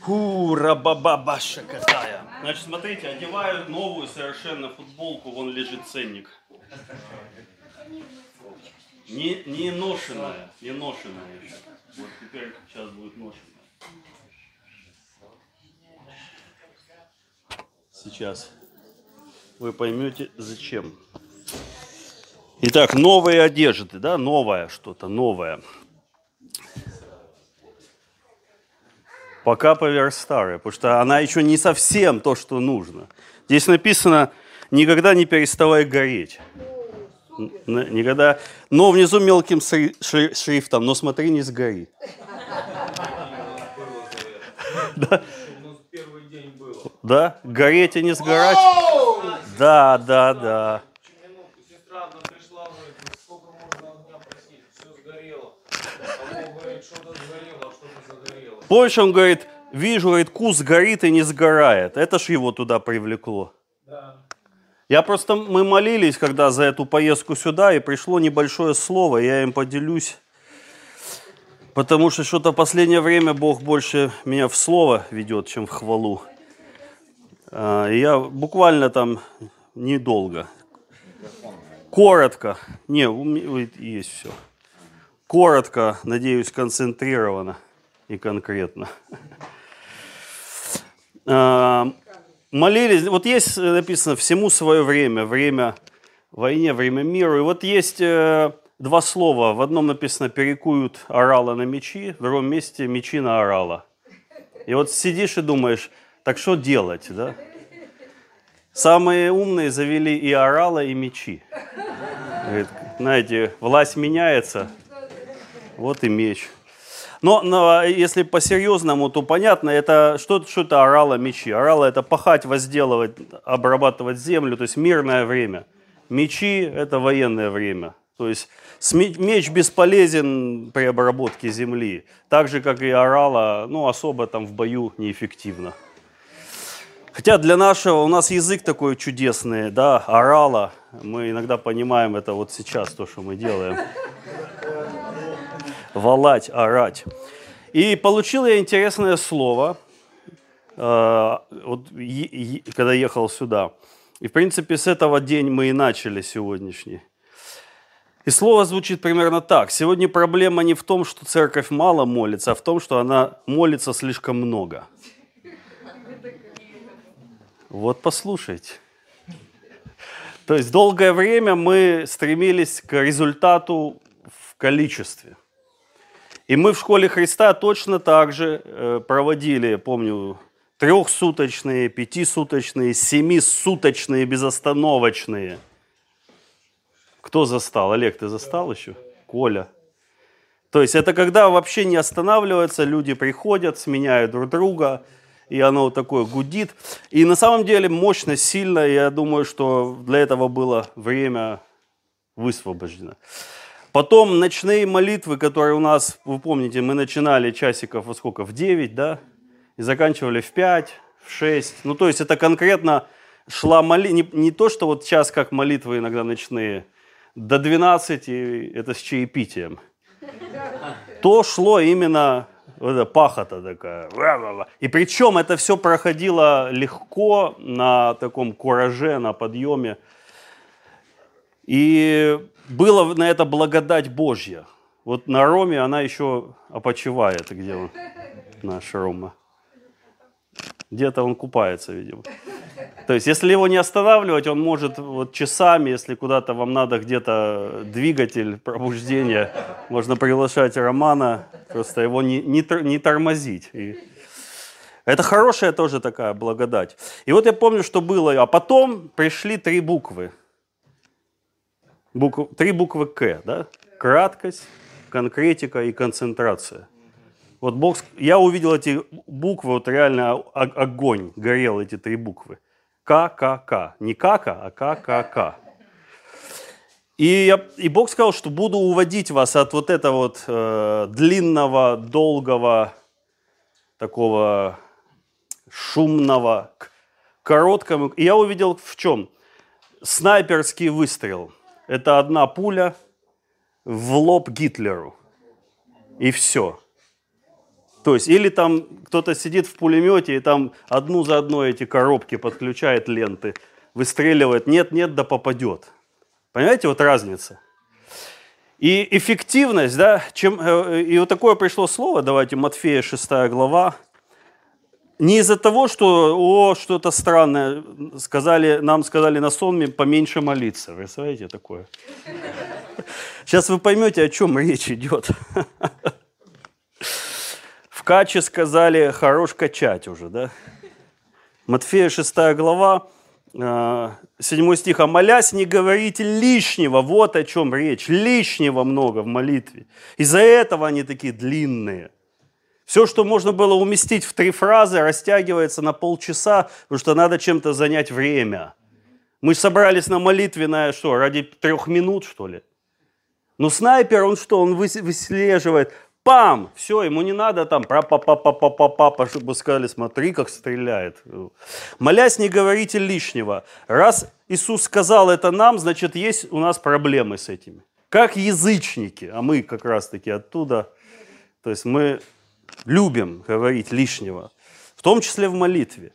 Хура бабаша какая. Значит, смотрите, одеваю новую совершенно футболку, вон лежит ценник. Не, не ношенная, не ношенная еще. Вот теперь сейчас будет ношенная. Сейчас вы поймете зачем. Итак, новые одежды, да, новое что-то, новое. Пока поверх старой, потому что она еще не совсем то, что нужно. Здесь написано, никогда не переставай гореть. Никогда, но внизу мелким шрифтом, но смотри, не сгори. Да. Да, гореть и не сгорать. Да, да, да. Позже он говорит, вижу, говорит, кус горит и не сгорает. Это ж его туда привлекло. Да. Я просто, мы молились, когда за эту поездку сюда, и пришло небольшое слово, я им поделюсь. Потому что что-то последнее время Бог больше меня в слово ведет, чем в хвалу. А, я буквально там недолго. Коротко. Не, есть все. Коротко, надеюсь, концентрированно и конкретно. А, молились, вот есть написано «всему свое время», время войне, время миру. И вот есть э, два слова. В одном написано «перекуют орала на мечи», в другом месте «мечи на орала». И вот сидишь и думаешь, так что делать, да? Самые умные завели и орала, и мечи. Говорит, знаете, власть меняется, вот и меч – но, но если по-серьезному, то понятно, это что, что это орала мечи? Орала это пахать, возделывать, обрабатывать землю, то есть мирное время. Мечи это военное время. То есть меч бесполезен при обработке земли, так же, как и орала, ну, особо там в бою неэффективно. Хотя для нашего, у нас язык такой чудесный, да, орала, мы иногда понимаем это вот сейчас, то, что мы делаем валать, орать. И получил я интересное слово, э, вот, когда ехал сюда. И, в принципе, с этого день мы и начали сегодняшний. И слово звучит примерно так. Сегодня проблема не в том, что церковь мало молится, а в том, что она молится слишком много. Вот послушайте. То есть долгое время мы стремились к результату в количестве. И мы в школе Христа точно так же э, проводили, помню, трехсуточные, пятисуточные, семисуточные, безостановочные. Кто застал? Олег, ты застал еще? Коля. То есть это когда вообще не останавливается, люди приходят, сменяют друг друга, и оно вот такое гудит. И на самом деле мощно, сильно, я думаю, что для этого было время высвобождено. Потом ночные молитвы, которые у нас, вы помните, мы начинали часиков во сколько? В 9, да? И заканчивали в 5, в 6. Ну, то есть это конкретно шла молитва, не, не то, что вот час как молитвы иногда ночные, до 12 это с чаепитием. То шло именно вот эта пахота такая. И причем это все проходило легко на таком кураже, на подъеме. И было на это благодать Божья. Вот на Роме она еще опочивает, где он, наш Рома. Где-то он купается, видимо. То есть, если его не останавливать, он может вот часами, если куда-то вам надо где-то двигатель пробуждения, можно приглашать Романа, просто его не, не, не тормозить. И это хорошая тоже такая благодать. И вот я помню, что было, а потом пришли три буквы – букв, три буквы К, да? Краткость, конкретика и концентрация. Вот Бог, я увидел эти буквы, вот реально огонь, горел эти три буквы. К, К, К. Не Кака, а К. И, я, и Бог сказал, что буду уводить вас от вот этого вот э, длинного, долгого, такого шумного к короткому. И я увидел в чем? Снайперский выстрел – это одна пуля в лоб Гитлеру. И все. То есть, или там кто-то сидит в пулемете и там одну за одной эти коробки подключает ленты, выстреливает, нет-нет, да попадет. Понимаете, вот разница? И эффективность, да, чем, э, и вот такое пришло слово, давайте, Матфея 6 глава, не из-за того, что, о, что-то странное, сказали, нам сказали на сонме поменьше молиться. Вы Представляете такое? Сейчас вы поймете, о чем речь идет. В Каче сказали, хорош качать уже, да? Матфея 6 глава, 7 э, стих, «А молясь, не говорите лишнего». Вот о чем речь. Лишнего много в молитве. Из-за этого они такие длинные. Все, что можно было уместить в три фразы, растягивается на полчаса, потому что надо чем-то занять время. Мы собрались на молитвенное, что, ради трех минут, что ли? Но снайпер, он что, он выслеживает пам, все, ему не надо там про па па па па па па чтобы сказали, смотри, как стреляет. Молясь, не говорите лишнего. Раз Иисус сказал это нам, значит, есть у нас проблемы с этими. Как язычники, а мы как раз-таки оттуда. То есть мы любим говорить лишнего, в том числе в молитве.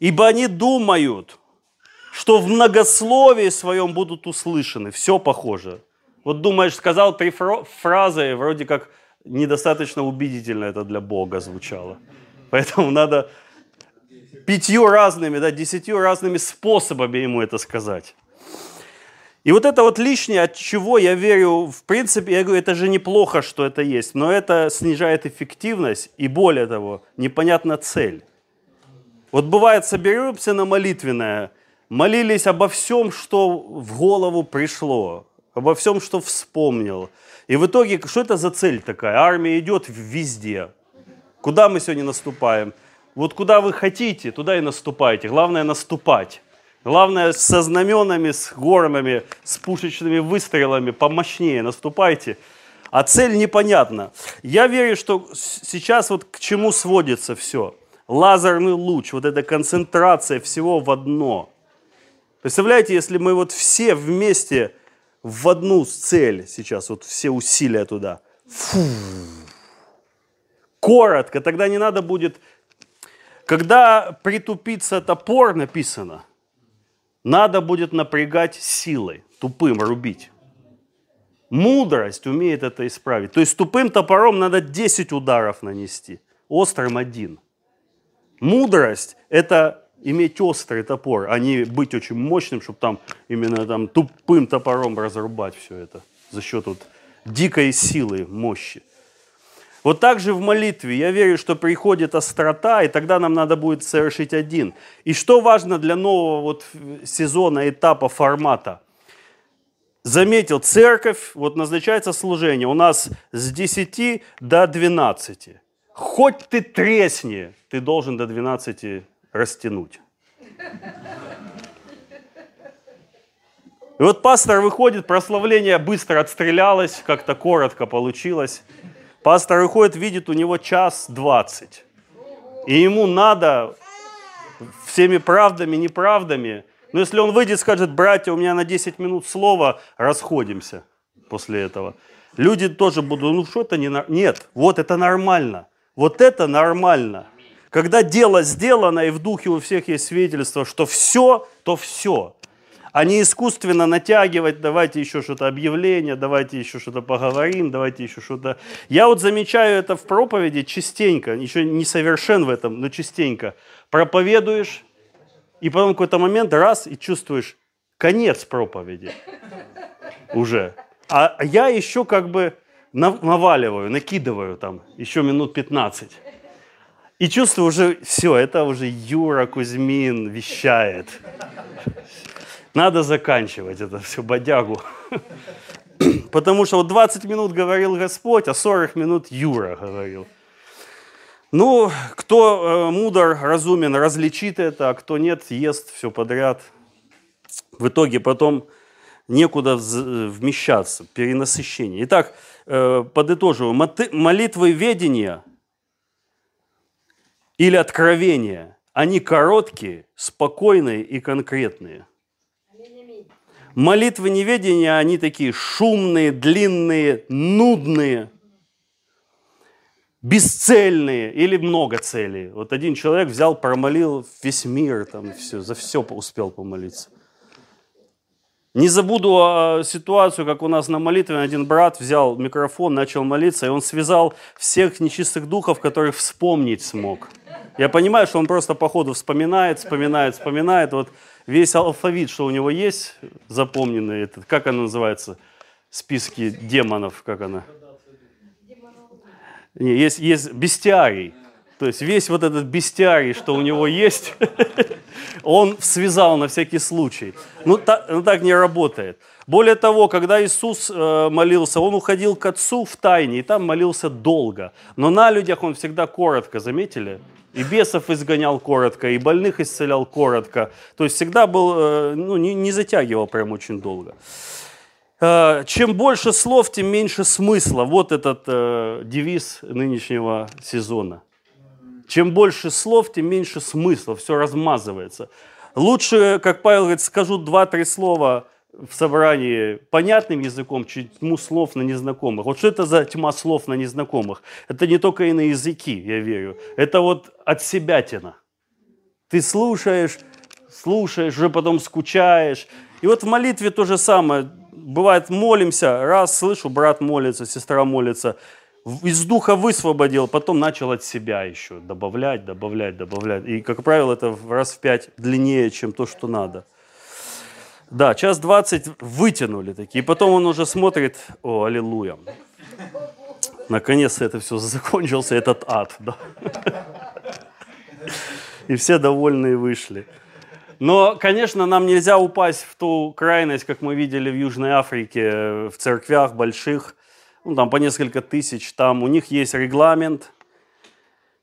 Ибо они думают, что в многословии своем будут услышаны. Все похоже. Вот думаешь, сказал три фразы, вроде как недостаточно убедительно это для Бога звучало. Поэтому надо пятью разными, да, десятью разными способами ему это сказать. И вот это вот лишнее, от чего я верю, в принципе, я говорю, это же неплохо, что это есть, но это снижает эффективность и более того, непонятна цель. Вот бывает, соберемся на молитвенное, молились обо всем, что в голову пришло, обо всем, что вспомнил – и в итоге, что это за цель такая? Армия идет везде. Куда мы сегодня наступаем? Вот куда вы хотите, туда и наступайте. Главное наступать. Главное со знаменами, с горами, с пушечными выстрелами помощнее наступайте. А цель непонятна. Я верю, что сейчас вот к чему сводится все. Лазерный луч, вот эта концентрация всего в одно. Представляете, если мы вот все вместе в одну цель сейчас, вот все усилия туда. Фу. Коротко, тогда не надо будет... Когда притупится топор, написано, надо будет напрягать силой, тупым рубить. Мудрость умеет это исправить. То есть тупым топором надо 10 ударов нанести, острым один. Мудрость – это иметь острый топор, а не быть очень мощным, чтобы там именно там тупым топором разрубать все это за счет вот дикой силы, мощи. Вот так же в молитве. Я верю, что приходит острота, и тогда нам надо будет совершить один. И что важно для нового вот сезона, этапа, формата? Заметил, церковь, вот назначается служение у нас с 10 до 12. Хоть ты тресни, ты должен до 12 растянуть. И вот пастор выходит, прославление быстро отстрелялось, как-то коротко получилось. Пастор выходит, видит у него час двадцать. И ему надо всеми правдами, неправдами. Но если он выйдет скажет, братья, у меня на 10 минут слова, расходимся после этого. Люди тоже будут, ну что это не... Нет, вот это нормально. Вот это нормально. Когда дело сделано, и в духе у всех есть свидетельство, что все, то все. А не искусственно натягивать, давайте еще что-то объявление, давайте еще что-то поговорим, давайте еще что-то. Я вот замечаю это в проповеди частенько, еще не совершен в этом, но частенько. Проповедуешь, и потом какой-то момент раз и чувствуешь конец проповеди уже. А я еще как бы наваливаю, накидываю там еще минут 15. И чувствую уже, все, это уже Юра Кузьмин вещает. Надо заканчивать это все, бодягу. Потому что вот 20 минут говорил Господь, а 40 минут Юра говорил. Ну, кто э, мудр, разумен, различит это, а кто нет, ест все подряд. В итоге потом некуда вмещаться, перенасыщение. Итак, э, подытоживаю. Молитвы ведения – или откровения. Они короткие, спокойные и конкретные. Молитвы неведения, они такие шумные, длинные, нудные. бесцельные или много целей. Вот один человек взял, промолил весь мир, там все, за все успел помолиться. Не забуду а, ситуацию, как у нас на молитве один брат взял микрофон, начал молиться, и он связал всех нечистых духов, которых вспомнить смог. Я понимаю, что он просто по ходу вспоминает, вспоминает, вспоминает. Вот весь алфавит, что у него есть, запомненный, этот, как оно называется, списки демонов, как она? Не, есть, есть бестиарий. То есть весь вот этот бестиарий, что у него есть, он связал на всякий случай. Ну так, ну, так не работает. Более того, когда Иисус э, молился, он уходил к Отцу в тайне, и там молился долго. Но на людях он всегда коротко, заметили? И бесов изгонял коротко, и больных исцелял коротко. То есть всегда был, э, ну, не, не затягивал прям очень долго. Э, чем больше слов, тем меньше смысла. Вот этот э, девиз нынешнего сезона. Чем больше слов, тем меньше смысла, все размазывается. Лучше, как Павел говорит, скажу два-три слова в собрании понятным языком, тьму слов на незнакомых. Вот что это за тьма слов на незнакомых? Это не только и на языки, я верю. Это вот от себя тяна. Ты слушаешь, слушаешь, уже потом скучаешь. И вот в молитве то же самое. Бывает, молимся, раз слышу, брат молится, сестра молится, из духа высвободил, потом начал от себя еще добавлять, добавлять, добавлять. И, как правило, это раз в пять длиннее, чем то, что надо. Да, час двадцать вытянули такие. И потом он уже смотрит, о, аллилуйя. Наконец-то это все закончился, этот ад. Да? И все довольные вышли. Но, конечно, нам нельзя упасть в ту крайность, как мы видели в Южной Африке, в церквях больших, ну, там по несколько тысяч, там у них есть регламент.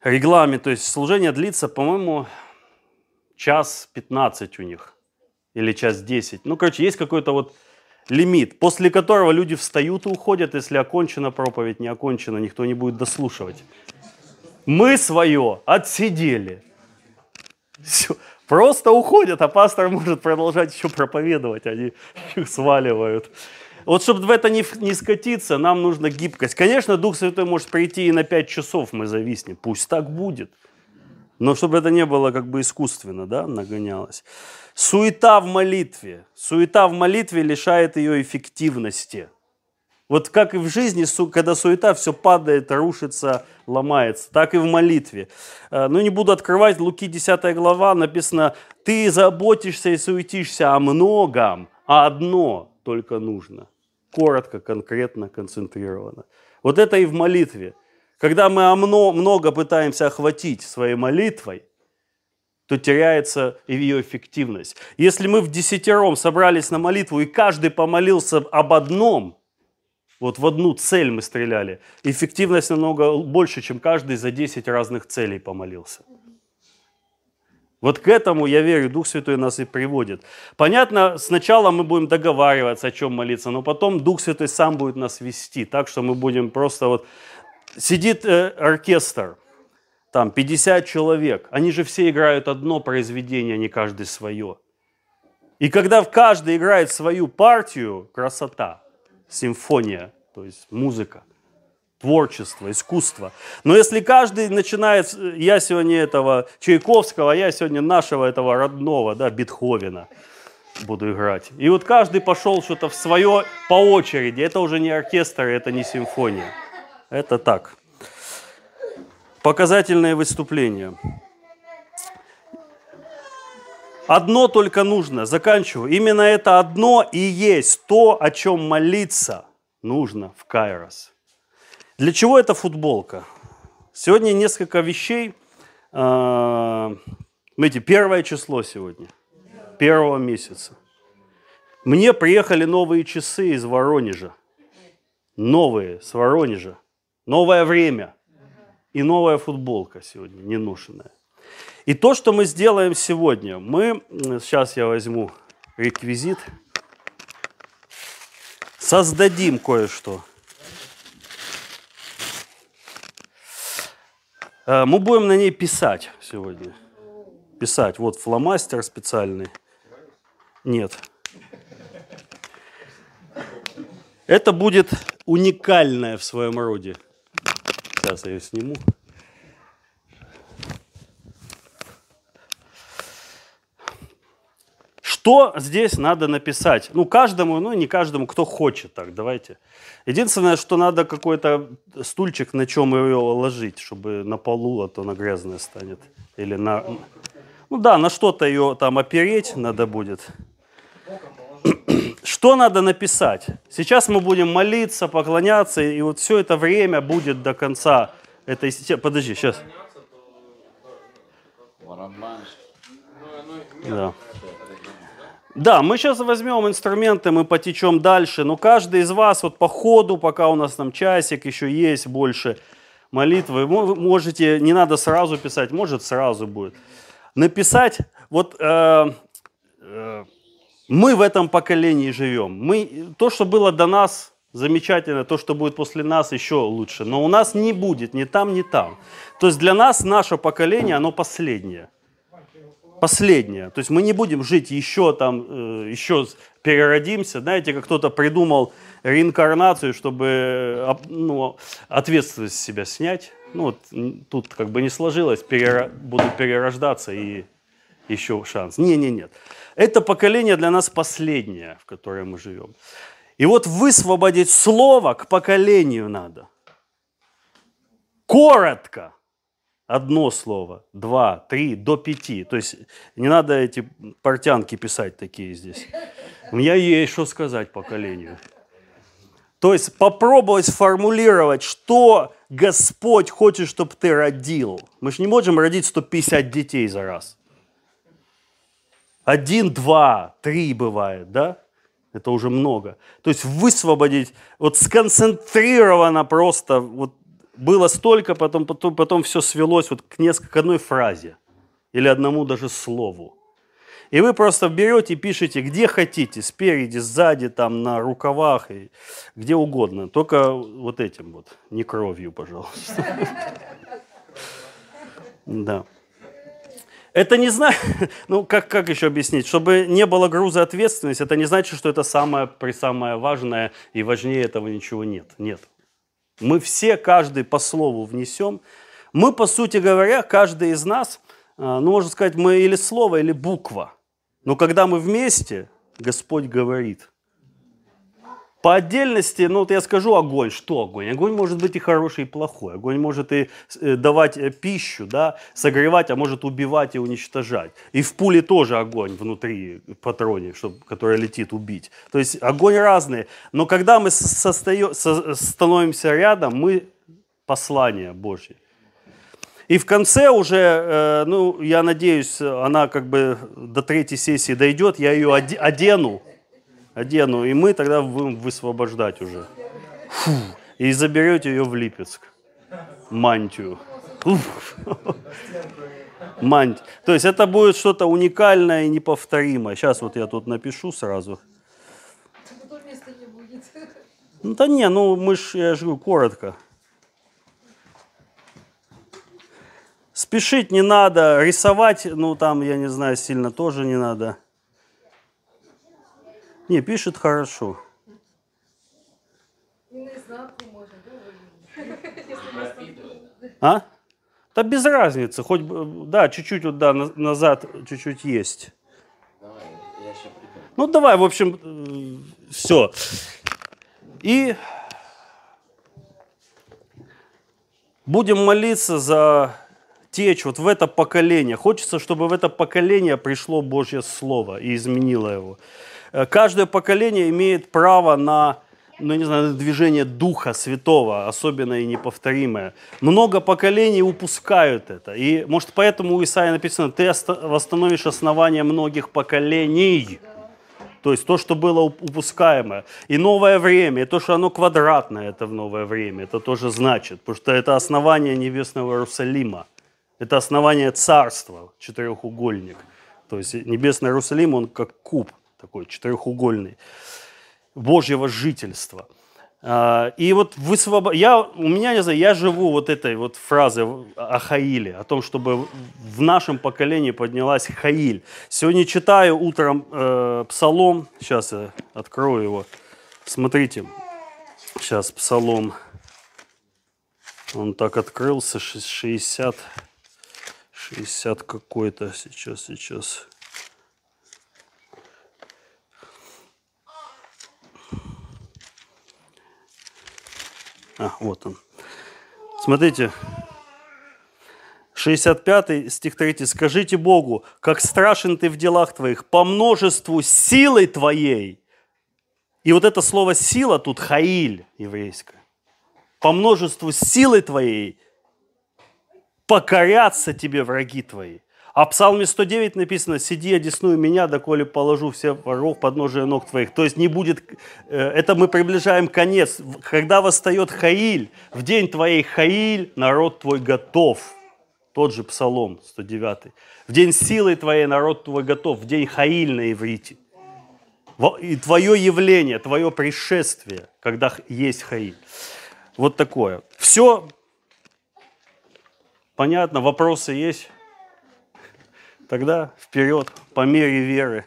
Регламент, то есть служение длится, по-моему, час 15 у них или час 10. Ну, короче, есть какой-то вот лимит, после которого люди встают и уходят, если окончена проповедь, не окончена, никто не будет дослушивать. Мы свое отсидели. Все. Просто уходят, а пастор может продолжать еще проповедовать, они их сваливают. Вот чтобы в это не, не скатиться, нам нужна гибкость. Конечно, Дух Святой может прийти и на 5 часов мы зависнем. Пусть так будет. Но чтобы это не было как бы искусственно, да, нагонялось. Суета в молитве. Суета в молитве лишает ее эффективности. Вот как и в жизни, когда суета, все падает, рушится, ломается, так и в молитве. Э, ну, не буду открывать, Луки 10 глава написано, ты заботишься и суетишься о многом, а одно только нужно коротко, конкретно, концентрированно. Вот это и в молитве. Когда мы много пытаемся охватить своей молитвой, то теряется ее эффективность. Если мы в десятером собрались на молитву, и каждый помолился об одном, вот в одну цель мы стреляли, эффективность намного больше, чем каждый за 10 разных целей помолился. Вот к этому, я верю, Дух Святой нас и приводит. Понятно, сначала мы будем договариваться, о чем молиться, но потом Дух Святой сам будет нас вести, так что мы будем просто вот... Сидит э, оркестр, там 50 человек, они же все играют одно произведение, а не каждый свое. И когда каждый играет свою партию, красота, симфония, то есть музыка – творчество, искусство. Но если каждый начинает, я сегодня этого Чайковского, я сегодня нашего этого родного, да, Бетховена буду играть. И вот каждый пошел что-то в свое по очереди. Это уже не оркестр, это не симфония. Это так. Показательное выступление. Одно только нужно, заканчиваю. Именно это одно и есть то, о чем молиться нужно в Кайрос. Для чего эта футболка? Сегодня несколько вещей. Смотрите, первое число сегодня, первого месяца. Мне приехали новые часы из Воронежа. Новые, с Воронежа. Новое время. И новая футболка сегодня, неношенная. И то, что мы сделаем сегодня, мы, сейчас я возьму реквизит, создадим кое-что – Э, мы будем на ней писать сегодня. Писать. Вот фломастер специальный. Нет. Это будет уникальное в своем роде. Сейчас я ее сниму. Что здесь надо написать? Ну, каждому, ну, не каждому, кто хочет так, давайте. Единственное, что надо какой-то стульчик, на чем ее ложить, чтобы на полу, а то она грязная станет. Или на... Ну да, на что-то ее там опереть надо будет. Что надо написать? Сейчас мы будем молиться, поклоняться, и вот все это время будет до конца этой... Подожди, сейчас. Да. Да, мы сейчас возьмем инструменты, мы потечем дальше, но каждый из вас вот по ходу, пока у нас там часик еще есть больше молитвы, вы можете, не надо сразу писать, может сразу будет, написать, вот э, э, мы в этом поколении живем, мы, то, что было до нас, замечательно, то, что будет после нас, еще лучше, но у нас не будет ни там, ни там. То есть для нас наше поколение, оно последнее последнее. То есть мы не будем жить еще там, э, еще переродимся. Знаете, как кто-то придумал реинкарнацию, чтобы ну, ответственность с себя снять. Ну, вот, тут как бы не сложилось, перера... буду перерождаться и еще шанс. Не, не, нет. Это поколение для нас последнее, в которое мы живем. И вот высвободить слово к поколению надо. Коротко одно слово, два, три, до пяти. То есть не надо эти портянки писать такие здесь. У меня есть что сказать поколению. То есть попробовать сформулировать, что Господь хочет, чтобы ты родил. Мы же не можем родить 150 детей за раз. Один, два, три бывает, да? Это уже много. То есть высвободить, вот сконцентрированно просто, вот было столько, потом, потом, потом все свелось вот к, несколько, к одной фразе или одному даже слову. И вы просто берете и пишете, где хотите, спереди, сзади, там, на рукавах, и где угодно. Только вот этим вот, не кровью, пожалуйста. Да. Это не значит, ну как, как еще объяснить, чтобы не было груза ответственности, это не значит, что это самое, самое важное и важнее этого ничего нет. Нет. Мы все, каждый по слову внесем. Мы, по сути говоря, каждый из нас, а, ну, можно сказать, мы или слово, или буква. Но когда мы вместе, Господь говорит. По отдельности, ну вот я скажу огонь. Что огонь? Огонь может быть и хороший, и плохой. Огонь может и э, давать э, пищу, да, согревать, а может убивать и уничтожать. И в пуле тоже огонь внутри патроне, чтобы, который летит убить. То есть огонь разный. Но когда мы состаё, со, становимся рядом, мы послание Божье. И в конце уже, э, ну, я надеюсь, она как бы до третьей сессии дойдет, я ее одену одену, и мы тогда будем высвобождать уже. Фу, и заберете ее в Липецк. Мантию. Мант. То есть это будет что-то уникальное и неповторимое. Сейчас вот я тут напишу сразу. Ну да не, ну мы ж, я же говорю, коротко. Спешить не надо, рисовать, ну там, я не знаю, сильно тоже не надо. Не, пишет хорошо. А? Да без разницы, хоть бы, да, чуть-чуть вот, да, назад чуть-чуть есть. Ну давай, в общем, все. И будем молиться за течь вот в это поколение. Хочется, чтобы в это поколение пришло Божье Слово и изменило его. Э, каждое поколение имеет право на ну, не знаю, движение Духа Святого, особенное и неповторимое. Много поколений упускают это. И, может, поэтому у Исаия написано, ты восстановишь основание многих поколений. То есть то, что было упускаемое. И новое время, и то, что оно квадратное, это в новое время, это тоже значит. Потому что это основание небесного Иерусалима. Это основание царства, четырехугольник. То есть небесный Иерусалим, он как куб – такой четырехугольный, Божьего жительства. А, и вот высвоб... я, у меня, не знаю, я живу вот этой вот фразой о Хаиле, о том, чтобы в нашем поколении поднялась Хаиль. Сегодня читаю утром э, псалом, сейчас я открою его, смотрите, сейчас псалом Он так открылся, 60, 60 какой-то. Сейчас, сейчас. А, вот он. Смотрите, 65 стих 3. «Скажите Богу, как страшен ты в делах твоих, по множеству силы твоей». И вот это слово «сила» тут «хаиль» еврейское. «По множеству силы твоей покорятся тебе враги твои». А в Псалме 109 написано «Сиди, одесную меня, доколе положу все воров под ног твоих». То есть не будет, э, это мы приближаем конец. Когда восстает Хаиль, в день твоей Хаиль народ твой готов. Тот же Псалом 109. В день силы твоей народ твой готов, в день Хаиль на иврите. И твое явление, твое пришествие, когда есть Хаиль. Вот такое. Все понятно, вопросы есть? Тогда вперед, по мере веры.